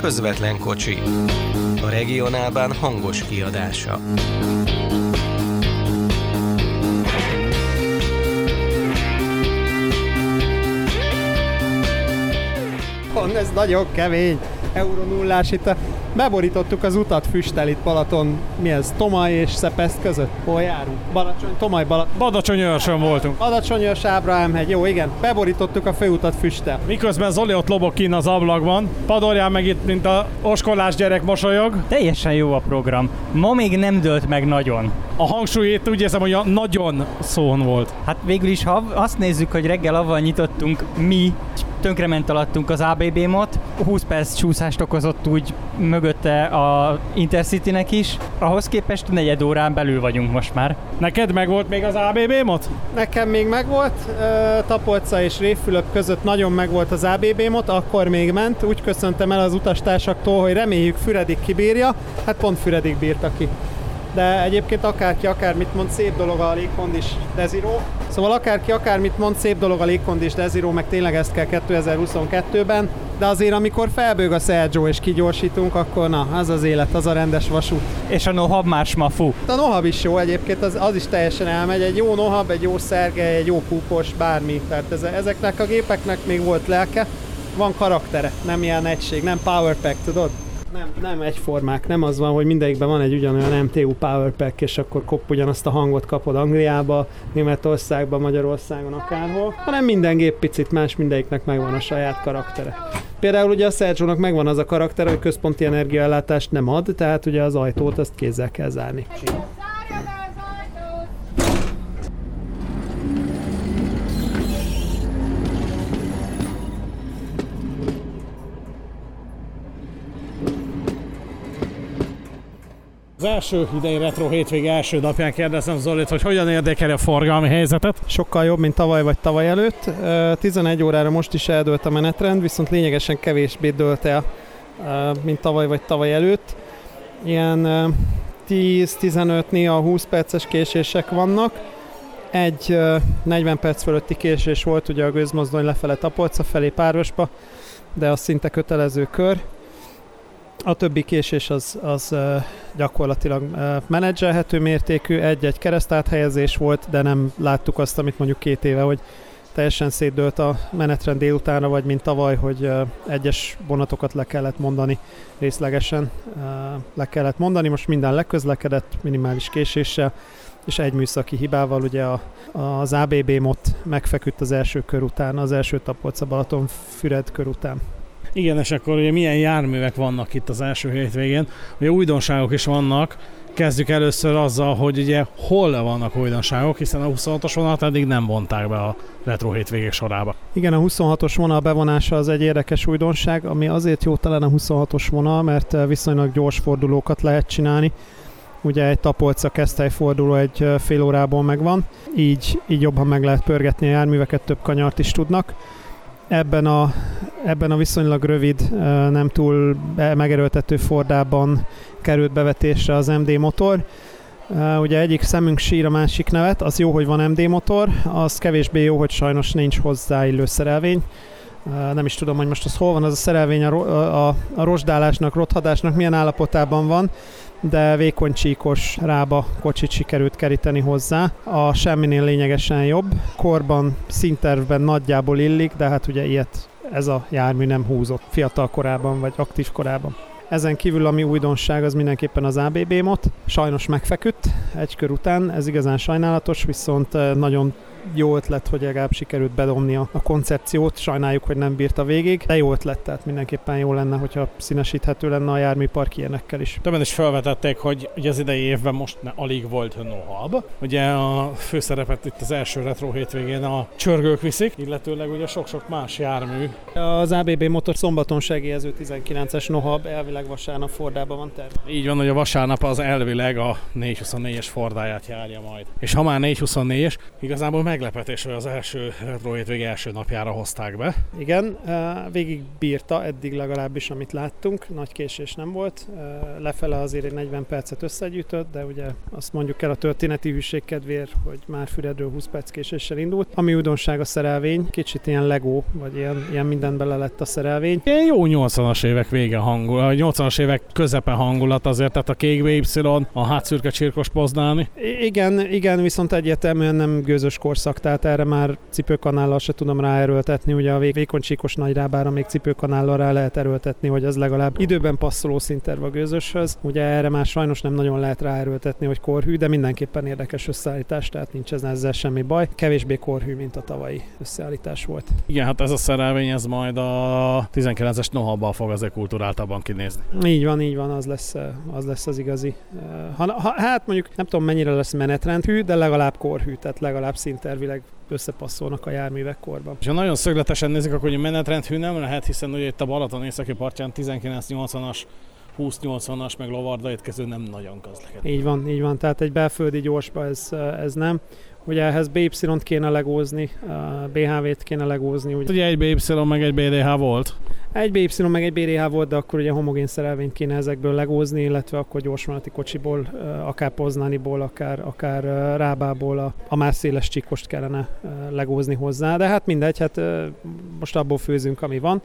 Közvetlen kocsi. A regionálban hangos kiadása. Pont ez nagyon kemény. Euró nullás itt a... Beborítottuk az utat füsttel itt Balaton, mi ez, Tomaj és Szepeszt között? Hol járunk? Balacsony, Tomaj, Balaton. Badacsonyőrsön voltunk. Badacsonyos Ábrahámhegy, jó igen, beborítottuk a főutat füsttel. Miközben Zoli ott lobog kín az ablakban, Padorján meg itt, mint a oskolás gyerek mosolyog. Teljesen jó a program. Ma még nem dölt meg nagyon. A hangsúlyét úgy érzem, hogy a nagyon szón volt. Hát végül is, ha azt nézzük, hogy reggel avval nyitottunk mi, tönkrement alattunk az ABB-mot, 20 perc csúszást okozott úgy mögötte a Intercity-nek is, ahhoz képest negyed órán belül vagyunk most már. Neked meg volt még az ABB mot? Nekem még megvolt, Tapolca és Révfülöp között nagyon megvolt az ABB mot, akkor még ment. Úgy köszöntem el az utastársaktól, hogy reméljük Füredik kibírja, hát pont Füredik bírta ki de egyébként akárki akármit mond, szép dolog a légkondis Desiro. Szóval akárki akármit mond, szép dolog a légkondis Desiro, meg tényleg ezt kell 2022-ben, de azért amikor felbőg a Sergio és kigyorsítunk, akkor na, az az élet, az a rendes vasút. És a Nohab más ma fú. A Nohab is jó egyébként, az, az is teljesen elmegy. Egy jó Nohab, egy jó Szergely, egy jó Kúkos, bármi. Tehát ez, ezeknek a gépeknek még volt lelke. Van karaktere, nem ilyen egység, nem powerpack, tudod? Nem, nem egyformák, nem az van, hogy mindegyikben van egy ugyanolyan MTU Powerpack, és akkor kop ugyanazt a hangot kapod Angliába, Németországban, Magyarországon, akárhol, hanem minden gép picit más, mindegyiknek megvan a saját karaktere. Például ugye a sergio megvan az a karakter, hogy központi energiaellátást nem ad, tehát ugye az ajtót azt kézzel kell zárni. Az első idei retro hétvége első napján kérdezem Zolit, hogy hogyan érdekeli a forgalmi helyzetet? Sokkal jobb, mint tavaly vagy tavaly előtt. 11 órára most is eldőlt a menetrend, viszont lényegesen kevésbé dőlt el, mint tavaly vagy tavaly előtt. Ilyen 10-15, néha 20 perces késések vannak. Egy 40 perc fölötti késés volt ugye a gőzmozdony lefele Tapolca felé Párosba, de az szinte kötelező kör a többi késés az, az gyakorlatilag menedzselhető mértékű, egy-egy keresztáthelyezés volt, de nem láttuk azt, amit mondjuk két éve, hogy teljesen szétdőlt a menetrend délutánra, vagy mint tavaly, hogy egyes vonatokat le kellett mondani részlegesen, le kellett mondani. Most minden leközlekedett minimális késéssel, és egy műszaki hibával, ugye a, az ABB mot megfeküdt az első kör után, az első Tapolca Balaton Füred kör után. Igen, és akkor ugye milyen járművek vannak itt az első hétvégén. Ugye újdonságok is vannak, Kezdjük először azzal, hogy ugye hol vannak újdonságok, hiszen a 26-os vonalat eddig nem vonták be a retro hétvégék sorába. Igen, a 26-os vonal bevonása az egy érdekes újdonság, ami azért jó talán a 26-os vonal, mert viszonylag gyors fordulókat lehet csinálni. Ugye egy tapolca forduló egy fél órából megvan, így, így jobban meg lehet pörgetni a járműveket, több kanyart is tudnak ebben a, ebben a viszonylag rövid, nem túl megerőltető Fordában került bevetésre az MD motor. Ugye egyik szemünk sír a másik nevet, az jó, hogy van MD motor, az kevésbé jó, hogy sajnos nincs hozzá illő szerelvény. Nem is tudom, hogy most az hol van, az a szerelvény a, a, a rozsdálásnak, rothadásnak milyen állapotában van, de vékony csíkos rába kocsit sikerült keríteni hozzá. A semminél lényegesen jobb. Korban, szintervben nagyjából illik, de hát ugye ilyet ez a jármű nem húzott fiatal korában vagy aktív korában. Ezen kívül ami újdonság az mindenképpen az ABB mot. Sajnos megfeküdt egy kör után, ez igazán sajnálatos, viszont nagyon jó ötlet, hogy legalább sikerült bedobni a, a koncepciót. Sajnáljuk, hogy nem bírta végig, de jó ötlet, tehát mindenképpen jó lenne, hogyha színesíthető lenne a járműpark ilyenekkel is. Többen is felvetették, hogy ugye az idei évben most ne, alig volt nohab. Ugye a főszerepet itt az első retro hétvégén a csörgők viszik, illetőleg ugye sok-sok más jármű. Az ABB motor szombaton segélyező 19-es nohab elvileg vasárnap Fordában van terv. Így van, hogy a vasárnap az elvileg a 424-es Fordáját járja majd. És ha már 424-es, igazából meglepetés, hogy az első retro hétvég első napjára hozták be. Igen, végig bírta eddig legalábbis, amit láttunk, nagy késés nem volt. Lefele azért egy 40 percet összegyűjtött, de ugye azt mondjuk el a történeti hűség kedvéért, hogy már Füredről 20 perc késéssel indult. Ami újdonság a szerelvény, kicsit ilyen Lego, vagy ilyen, ilyen minden bele lett a szerelvény. Ilyen jó 80-as évek vége hangul, a 80-as évek közepe hangulat azért, tehát a kék Y, a hátszürke csirkos poznáni. Igen, igen, viszont egyértelműen nem gőzös korszak, tehát erre már cipőkanállal se tudom ráerőltetni, ugye a vékony csíkos nagyrábára még cipőkanállal rá lehet erőltetni, hogy az legalább időben passzoló szinterv a gőzöshöz. Ugye erre már sajnos nem nagyon lehet ráerőltetni, hogy korhű, de mindenképpen érdekes összeállítás, tehát nincs ezzel semmi baj. Kevésbé korhű, mint a tavalyi összeállítás volt. Igen, hát ez a szerelvény, ez majd a 19-es nohabban fog azért kulturáltabban kinézni. Így van, így van, az lesz, az lesz az igazi. Ha, ha, hát mondjuk nem tudom mennyire lesz menetrendhű, de legalább korhű, tehát legalább szintervileg összepasszolnak a járművek korban. És ha nagyon szögletesen nézik, akkor hogy menetrendhű nem lehet, hiszen ugye itt a Balaton északi partján 1980-as 20-80-as, meg lovarda étkező nem nagyon közlekedik. Így van, így van. Tehát egy belföldi gyorsba ez, ez nem. Ugye ehhez BY-t kéne legózni, BHV-t kéne legózni. Ugye, ugye egy BY meg egy BDH volt? Egy BY meg egy BDH volt, de akkor ugye homogén szerelvényt kéne ezekből legózni, illetve akkor gyorsvonati kocsiból, akár Poznániból, akár, akár Rábából a, a már széles csikost kellene legózni hozzá. De hát mindegy, hát most abból főzünk, ami van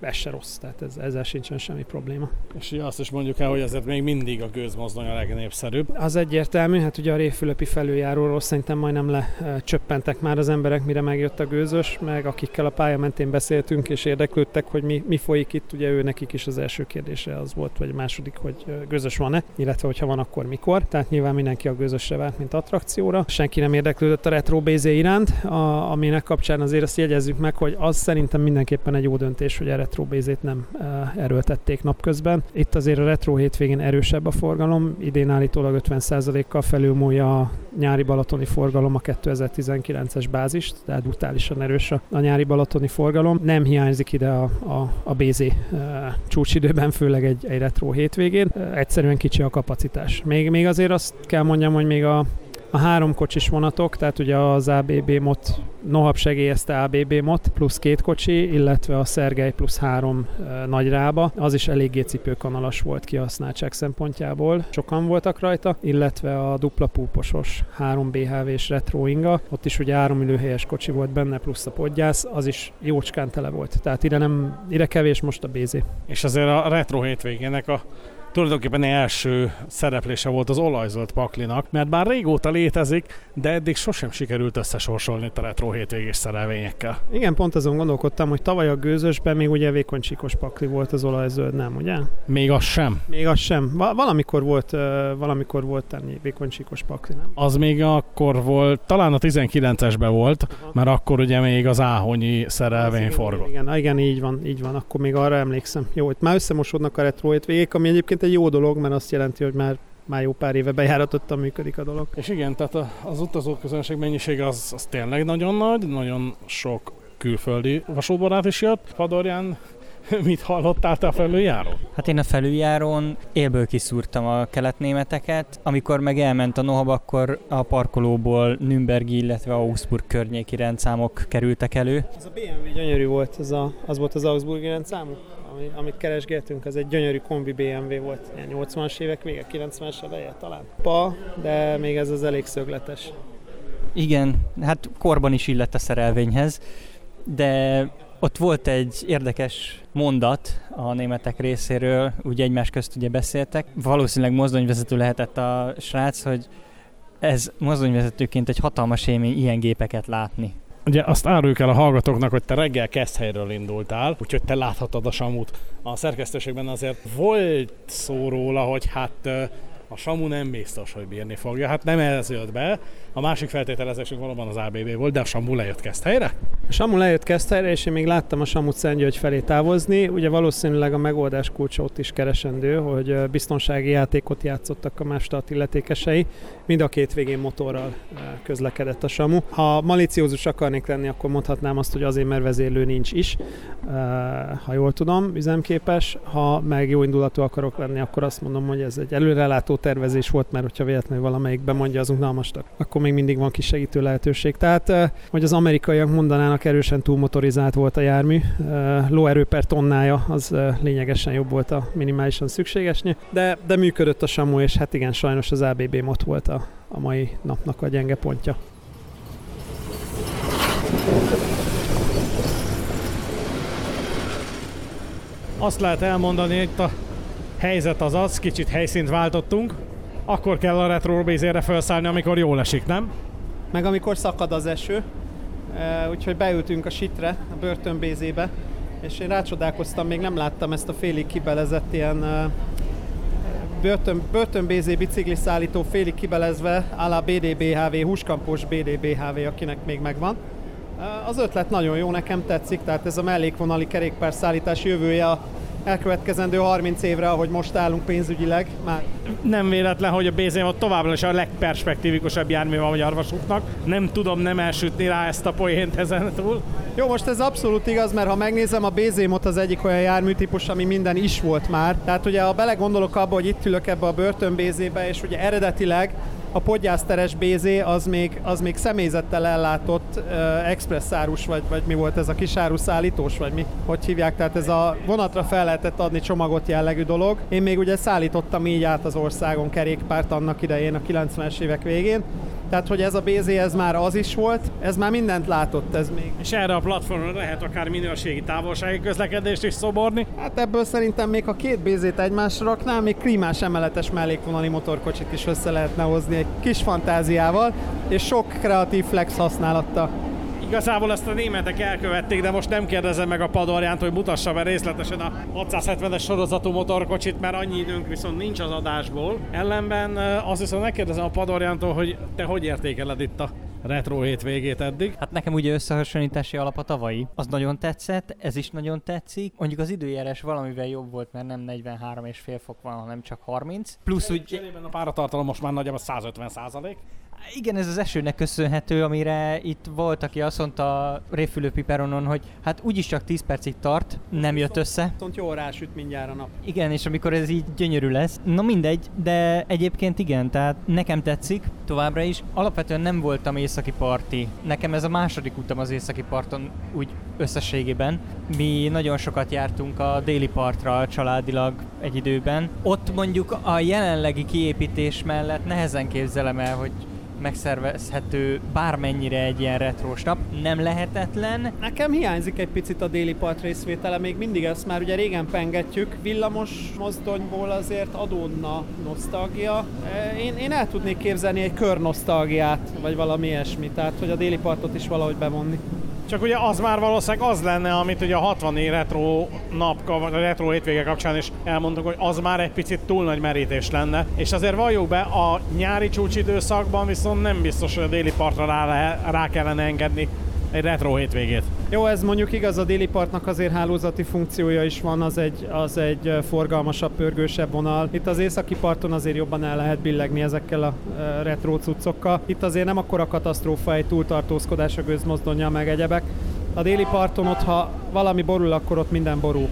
ez se rossz, tehát ez, ezzel sincsen semmi probléma. És azt is mondjuk el, hogy ezért még mindig a gőzmozdony a legnépszerűbb. Az egyértelmű, hát ugye a Réfülöpi felüljáróról szerintem majdnem lecsöppentek már az emberek, mire megjött a gőzös, meg akikkel a pálya mentén beszéltünk és érdeklődtek, hogy mi, mi folyik itt, ugye ő nekik is az első kérdése az volt, vagy második, hogy gőzös van-e, illetve hogyha van, akkor mikor. Tehát nyilván mindenki a gőzösre várt, mint attrakcióra. Senki nem érdeklődött a retro BZ iránt, a, aminek kapcsán azért azt jegyezzük meg, hogy az szerintem mindenképpen egy jó döntés döntés, hogy a retro bézét nem eh, erőltették napközben. Itt azért a retro hétvégén erősebb a forgalom, idén állítólag 50%-kal felülmúlja a nyári balatoni forgalom a 2019-es bázist, tehát brutálisan erős a, nyári balatoni forgalom. Nem hiányzik ide a, a, a BZ eh, csúcsidőben, főleg egy, egy retro hétvégén. E, egyszerűen kicsi a kapacitás. Még, még azért azt kell mondjam, hogy még a a három kocsis vonatok, tehát ugye az ABB mot, Nohab segélyezte ABB mot, plusz két kocsi, illetve a Szergely plusz három e, nagy rába, az is eléggé cipőkanalas volt kihasználtság szempontjából. Sokan voltak rajta, illetve a dupla púposos 3 BHV-s retro inga, ott is ugye három ülőhelyes kocsi volt benne, plusz a podgyász, az is jócskán tele volt. Tehát ide, nem, ide kevés most a BZ. És azért a retro hétvégének a tulajdonképpen első szereplése volt az olajzolt paklinak, mert bár régóta létezik, de eddig sosem sikerült összesorsolni a retro hétvégés szerelvényekkel. Igen, pont azon gondolkodtam, hogy tavaly a gőzösben még ugye vékony csíkos pakli volt az olajzöld, nem, ugye? Még az sem. Még az sem. valamikor volt, valamikor volt ennyi vékony csíkos pakli, nem? Az még akkor volt, talán a 19-esben volt, Aha. mert akkor ugye még az áhonyi szerelvény forgott. Igen, igen, így van, így van, akkor még arra emlékszem. Jó, itt már összemosodnak a retro hétvégék, ami egyébként egy jó dolog, mert azt jelenti, hogy már már jó pár éve bejáratottan működik a dolog. És igen, tehát az utazóközönség mennyisége az, az tényleg nagyon nagy, nagyon sok külföldi vasútbarát is jött. Fadorján mit hallottál te a felüljárón? Hát én a felüljárón élből kiszúrtam a keletnémeteket. Amikor meg elment a Nohab, akkor a parkolóból Nürnberg, illetve Augsburg környéki rendszámok kerültek elő. Ez a BMW gyönyörű volt, ez a, az volt az Augsburgi rendszámuk? Ami, amit keresgéltünk, az egy gyönyörű kombi BMW volt, ilyen 80-as évek vége, 90-es eleje talán. Pa, de még ez az elég szögletes. Igen, hát korban is illett a szerelvényhez, de ott volt egy érdekes mondat a németek részéről, úgy egymás közt ugye beszéltek. Valószínűleg mozdonyvezető lehetett a srác, hogy ez mozdonyvezetőként egy hatalmas élmény ilyen gépeket látni. Ugye azt áruljuk el a hallgatóknak, hogy te reggel helyről indultál, úgyhogy te láthatod a samut. A szerkesztőségben azért volt szó róla, hogy hát a Samu nem biztos, hogy bírni fogja. Hát nem ez jött be. A másik feltételezésünk valóban az ABB volt, de a Samu lejött kezd helyre. Samu lejött kezd helyre, és én még láttam a Samu Szentgyörgy felé távozni. Ugye valószínűleg a megoldás kulcsa ott is keresendő, hogy biztonsági játékot játszottak a más start illetékesei. Mind a két végén motorral közlekedett a Samu. Ha maliciózus akarnék lenni, akkor mondhatnám azt, hogy azért, mert vezérlő nincs is, ha jól tudom, üzemképes. Ha meg jó indulatú akarok lenni, akkor azt mondom, hogy ez egy előrelátó tervezés volt, mert hogyha véletlenül valamelyik bemondja az unalmasnak, akkor még mindig van kis segítő lehetőség. Tehát, hogy az amerikaiak mondanának, erősen túlmotorizált volt a jármű. Lóerő per tonnája az lényegesen jobb volt a minimálisan szükségesnyi, de, de működött a Samu, és hát igen, sajnos az ABB mot volt a, a mai napnak a gyenge pontja. Azt lehet elmondani, hogy itt a helyzet az az, kicsit helyszínt váltottunk, akkor kell a retrobézére felszállni, amikor jól esik, nem? Meg amikor szakad az eső, úgyhogy beültünk a sitre, a börtönbézébe, és én rácsodálkoztam, még nem láttam ezt a félig kibelezett ilyen börtön, börtönbézé bicikliszállító félig kibelezve, a BDBHV, húskampós BDBHV, akinek még megvan. Az ötlet nagyon jó, nekem tetszik, tehát ez a mellékvonali kerékpárszállítás jövője a elkövetkezendő 30 évre, ahogy most állunk pénzügyileg. Már. Nem véletlen, hogy a BZM ott továbbra is a legperspektívikusabb jármű a magyar vasútnak. Nem tudom nem elsütni rá ezt a poént ezen túl. Jó, most ez abszolút igaz, mert ha megnézem, a BZM-ot az egyik olyan járműtípus, ami minden is volt már. Tehát ugye, ha belegondolok abba, hogy itt ülök ebbe a börtönbézébe, és ugye eredetileg a podgyászteres BZ az még, az még személyzettel ellátott uh, express árus, vagy, vagy mi volt ez a szállítós, vagy mi, hogy hívják, tehát ez a vonatra fel lehetett adni csomagot jellegű dolog. Én még ugye szállítottam így át az országon kerékpárt annak idején a 90-es évek végén, tehát, hogy ez a BZ, ez már az is volt, ez már mindent látott, ez még. És erre a platformon lehet akár minőségi távolsági közlekedést is szoborni? Hát ebből szerintem még a két BZ-t egymásra raknál, még klímás emeletes mellékvonali motorkocsit is össze lehetne hozni egy kis fantáziával, és sok kreatív flex használattal. Igazából ezt a németek elkövették, de most nem kérdezem meg a padorjánt, hogy mutassa be részletesen a 670-es sorozatú motorkocsit, mert annyi időnk viszont nincs az adásból. Ellenben azt viszont megkérdezem a padorjántól, hogy te hogy értékeled itt a retro hétvégét eddig. Hát nekem ugye összehasonlítási alap a tavalyi. Az nagyon tetszett, ez is nagyon tetszik. Mondjuk az időjárás valamivel jobb volt, mert nem 43 és fél fok van, hanem csak 30. Plusz úgy... a páratartalom most már nagyjából 150 százalék. Igen, ez az esőnek köszönhető, amire itt volt, aki azt mondta réfülő piperonon, hogy hát úgyis csak 10 percig tart, nem jött össze. Viszont jól rásüt mindjárt a nap. Igen, és amikor ez így gyönyörű lesz. Na mindegy, de egyébként igen, tehát nekem tetszik továbbra is. Alapvetően nem voltam északi parti. Nekem ez a második utam az északi parton úgy összességében. Mi nagyon sokat jártunk a déli partra családilag egy időben. Ott mondjuk a jelenlegi kiépítés mellett nehezen képzelem el, hogy megszervezhető bármennyire egy ilyen retrós nap. Nem lehetetlen. Nekem hiányzik egy picit a déli part részvétele, még mindig ezt már ugye régen pengetjük. Villamos mozdonyból azért adódna nosztalgia. E, én, én el tudnék képzelni egy kör nosztalgiát, vagy valami ilyesmi, tehát hogy a déli partot is valahogy bevonni. Csak ugye az már valószínűleg az lenne, amit ugye a 60 retro nap, vagy a retro hétvége kapcsán is elmondtuk, hogy az már egy picit túl nagy merítés lenne. És azért valljuk be, a nyári csúcsidőszakban viszont nem biztos, hogy a déli partra rá, rá kellene engedni egy retro hétvégét. Jó, ez mondjuk igaz, a déli partnak azért hálózati funkciója is van, az egy, az egy forgalmasabb, pörgősebb vonal. Itt az északi parton azért jobban el lehet billegni ezekkel a retro cuccokkal. Itt azért nem akkora katasztrófa egy túltartózkodás a gőzmozdonja meg egyebek. A déli parton ott, ha valami borul, akkor ott minden borul.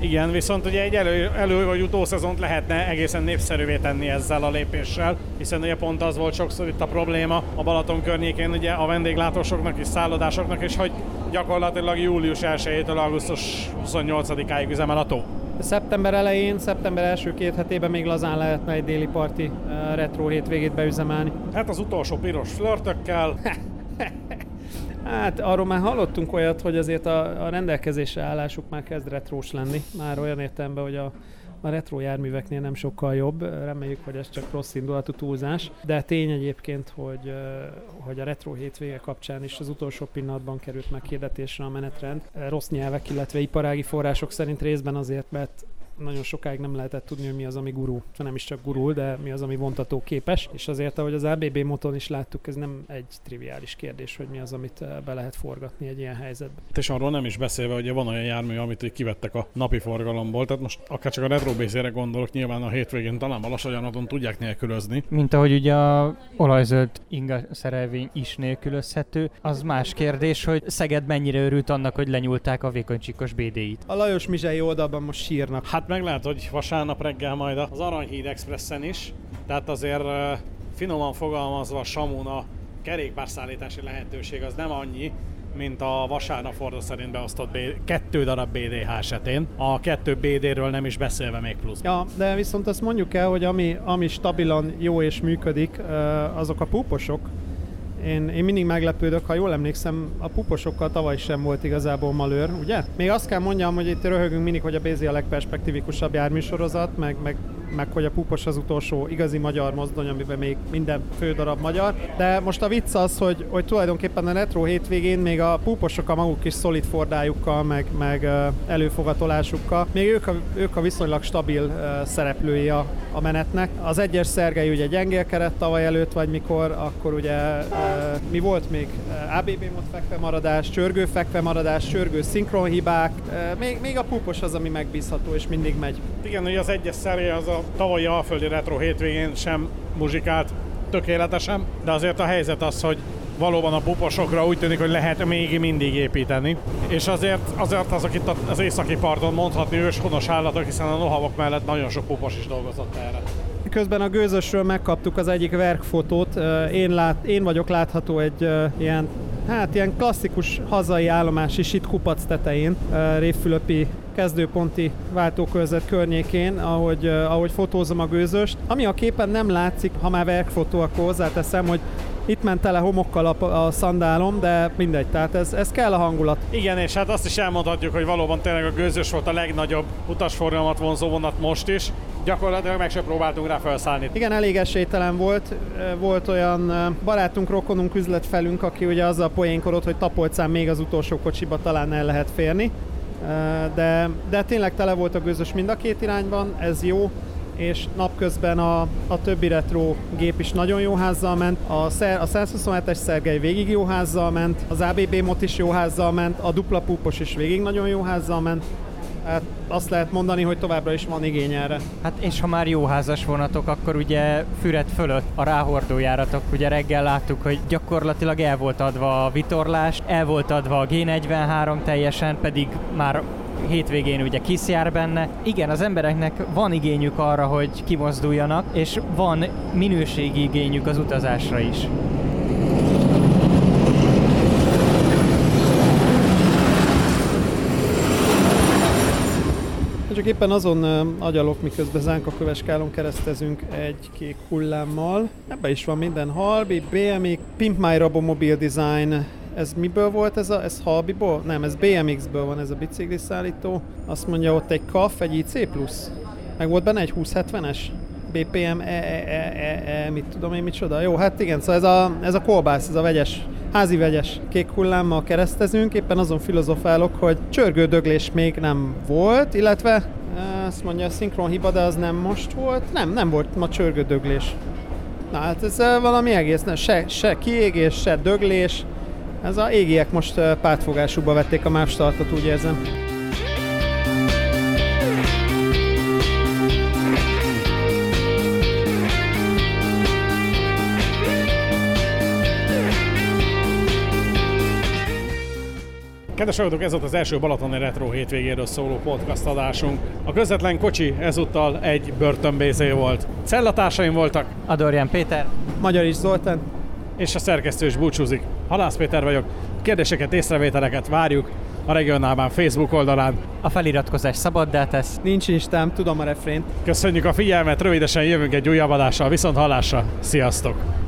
Igen, viszont ugye egy elő, elő vagy utószezont lehetne egészen népszerűvé tenni ezzel a lépéssel, hiszen ugye pont az volt sokszor itt a probléma a Balaton környékén ugye a vendéglátósoknak és szállodásoknak, és hogy gyakorlatilag július 1-től augusztus 28-áig üzemel a tó. Szeptember elején, szeptember első két hetében még lazán lehetne egy déli parti uh, retro hétvégét beüzemelni. Hát az utolsó piros flörtökkel. Hát arról már hallottunk olyat, hogy azért a, a rendelkezésre állásuk már kezd retrós lenni. Már olyan értelemben, hogy a, a retro járműveknél nem sokkal jobb. Reméljük, hogy ez csak rossz indulatú túlzás. De tény egyébként, hogy, hogy a retro hétvége kapcsán is az utolsó pillanatban került meg hirdetésre a menetrend. Rossz nyelvek, illetve iparági források szerint részben azért, mert nagyon sokáig nem lehetett tudni, hogy mi az, ami gurul. Nem is csak gurul, de mi az, ami vontató képes. És azért, ahogy az ABB moton is láttuk, ez nem egy triviális kérdés, hogy mi az, amit be lehet forgatni egy ilyen helyzetben. És arról nem is beszélve, hogy van olyan jármű, amit kivettek a napi forgalomból. Tehát most akár csak a retro gondolok, nyilván a hétvégén talán a lassanyanaton tudják nélkülözni. Mint ahogy ugye a olajzöld inga szerelvény is nélkülözhető, az más kérdés, hogy Szeged mennyire örült annak, hogy lenyúlták a vékonycsikos BD-it. A Lajos Mizsei oldalban most sírnak. Hát meg lehet, hogy vasárnap reggel majd az Aranyhíd Expressen is, tehát azért finoman fogalmazva Samuna kerékpárszállítási lehetőség az nem annyi, mint a vasárnap fordó szerint beosztott B- kettő darab BDH esetén. A kettő BD-ről nem is beszélve még plusz. Ja, de viszont azt mondjuk el, hogy ami, ami stabilan jó és működik, azok a púposok, én, én mindig meglepődök, ha jól emlékszem, a puposokkal tavaly sem volt igazából malőr, ugye? Még azt kell mondjam, hogy itt röhögünk mindig, hogy a BZ a legperspektívikusabb járműsorozat, meg, meg meg hogy a Pupos az utolsó igazi magyar mozdony, amiben még minden fő darab magyar. De most a vicc az, hogy, hogy tulajdonképpen a retro hétvégén még a Puposok a maguk is szolid fordájukkal, meg, meg előfogatolásukkal, még ők a, ők a viszonylag stabil szereplői a, a menetnek. Az egyes Szergei ugye gyengélkedett tavaly előtt, vagy mikor, akkor ugye mi volt még? ABB mod fekve maradás, csörgő fekve maradás, csörgő szinkronhibák, még, még a Pupos az, ami megbízható és mindig megy. Igen, hogy az egyes Szergei az a tavalyi Alföldi Retro hétvégén sem muzsikált tökéletesen, de azért a helyzet az, hogy valóban a puposokra úgy tűnik, hogy lehet még mindig építeni. És azért, azért azok itt az északi parton mondhatni őshonos állatok, hiszen a nohavok mellett nagyon sok pupos is dolgozott erre. Közben a gőzösről megkaptuk az egyik verkfotót. Én, lát, én vagyok látható egy ilyen, hát ilyen klasszikus hazai állomás is itt kupac tetején, Révfülöpi kezdőponti váltókörzet környékén, ahogy, ahogy fotózom a gőzöst. Ami a képen nem látszik, ha már verkfotó, akkor hozzáteszem, hogy itt ment tele homokkal a, a szandálom, de mindegy, tehát ez, ez kell a hangulat. Igen, és hát azt is elmondhatjuk, hogy valóban tényleg a gőzös volt a legnagyobb utasforgalmat vonzó vonat most is. Gyakorlatilag meg se próbáltunk rá felszállni. Igen, elég esélytelen volt. Volt olyan barátunk, rokonunk, üzletfelünk, aki ugye azzal poénkodott, hogy Tapolcán még az utolsó kocsiba talán el lehet férni de, de tényleg tele volt a gőzös mind a két irányban, ez jó, és napközben a, a többi retro gép is nagyon jó házzal ment, a, szer, a 127-es Szergej végig jó házzal ment, az ABB mot is jó házzal ment, a dupla púpos is végig nagyon jó házzal ment, hát azt lehet mondani, hogy továbbra is van igény erre. Hát és ha már jó házas vonatok, akkor ugye Füred fölött a ráhordójáratok, ugye reggel láttuk, hogy gyakorlatilag el volt adva a vitorlás, el volt adva a G43 teljesen, pedig már hétvégén ugye kiszjár benne. Igen, az embereknek van igényük arra, hogy kimozduljanak, és van minőségi igényük az utazásra is. Csak éppen azon agyalok, miközben Zánka Köveskálon keresztezünk egy kék hullámmal. Ebbe is van minden. Halbi, BMX, Pimp My Robo Mobile Design, ez miből volt ez a, ez Halbiból? Nem, ez BMX-ből van ez a bicikliszállító. Azt mondja ott egy KAF, egy IC+. Meg volt benne egy 2070-es? BPM, e, e, e, e, e, mit tudom én, micsoda. Jó, hát igen, szóval ez a, ez a kolbász, ez a vegyes házi vegyes kék hullámmal keresztezünk, éppen azon filozofálok, hogy csörgődöglés még nem volt, illetve azt mondja, a szinkron hiba, de az nem most volt. Nem, nem volt ma csörgődöglés. Na hát ez valami egész, nem, se, se kiégés, se döglés. Ez a égiek most pártfogásukba vették a más startot, úgy érzem. Kedves hallgatók, ez volt az első Balatoni Retro hétvégéről szóló podcast adásunk. A közvetlen kocsi ezúttal egy börtönbézé volt. Cellatársaim voltak. Adorján Péter. Magyar is Zoltán. És a szerkesztő is búcsúzik. Halász Péter vagyok. Kérdéseket, észrevételeket várjuk a regionálban Facebook oldalán. A feliratkozás szabaddá tesz. Nincs instám, tudom a refrént. Köszönjük a figyelmet, rövidesen jövünk egy újabb adással, viszont hallásra. Sziasztok!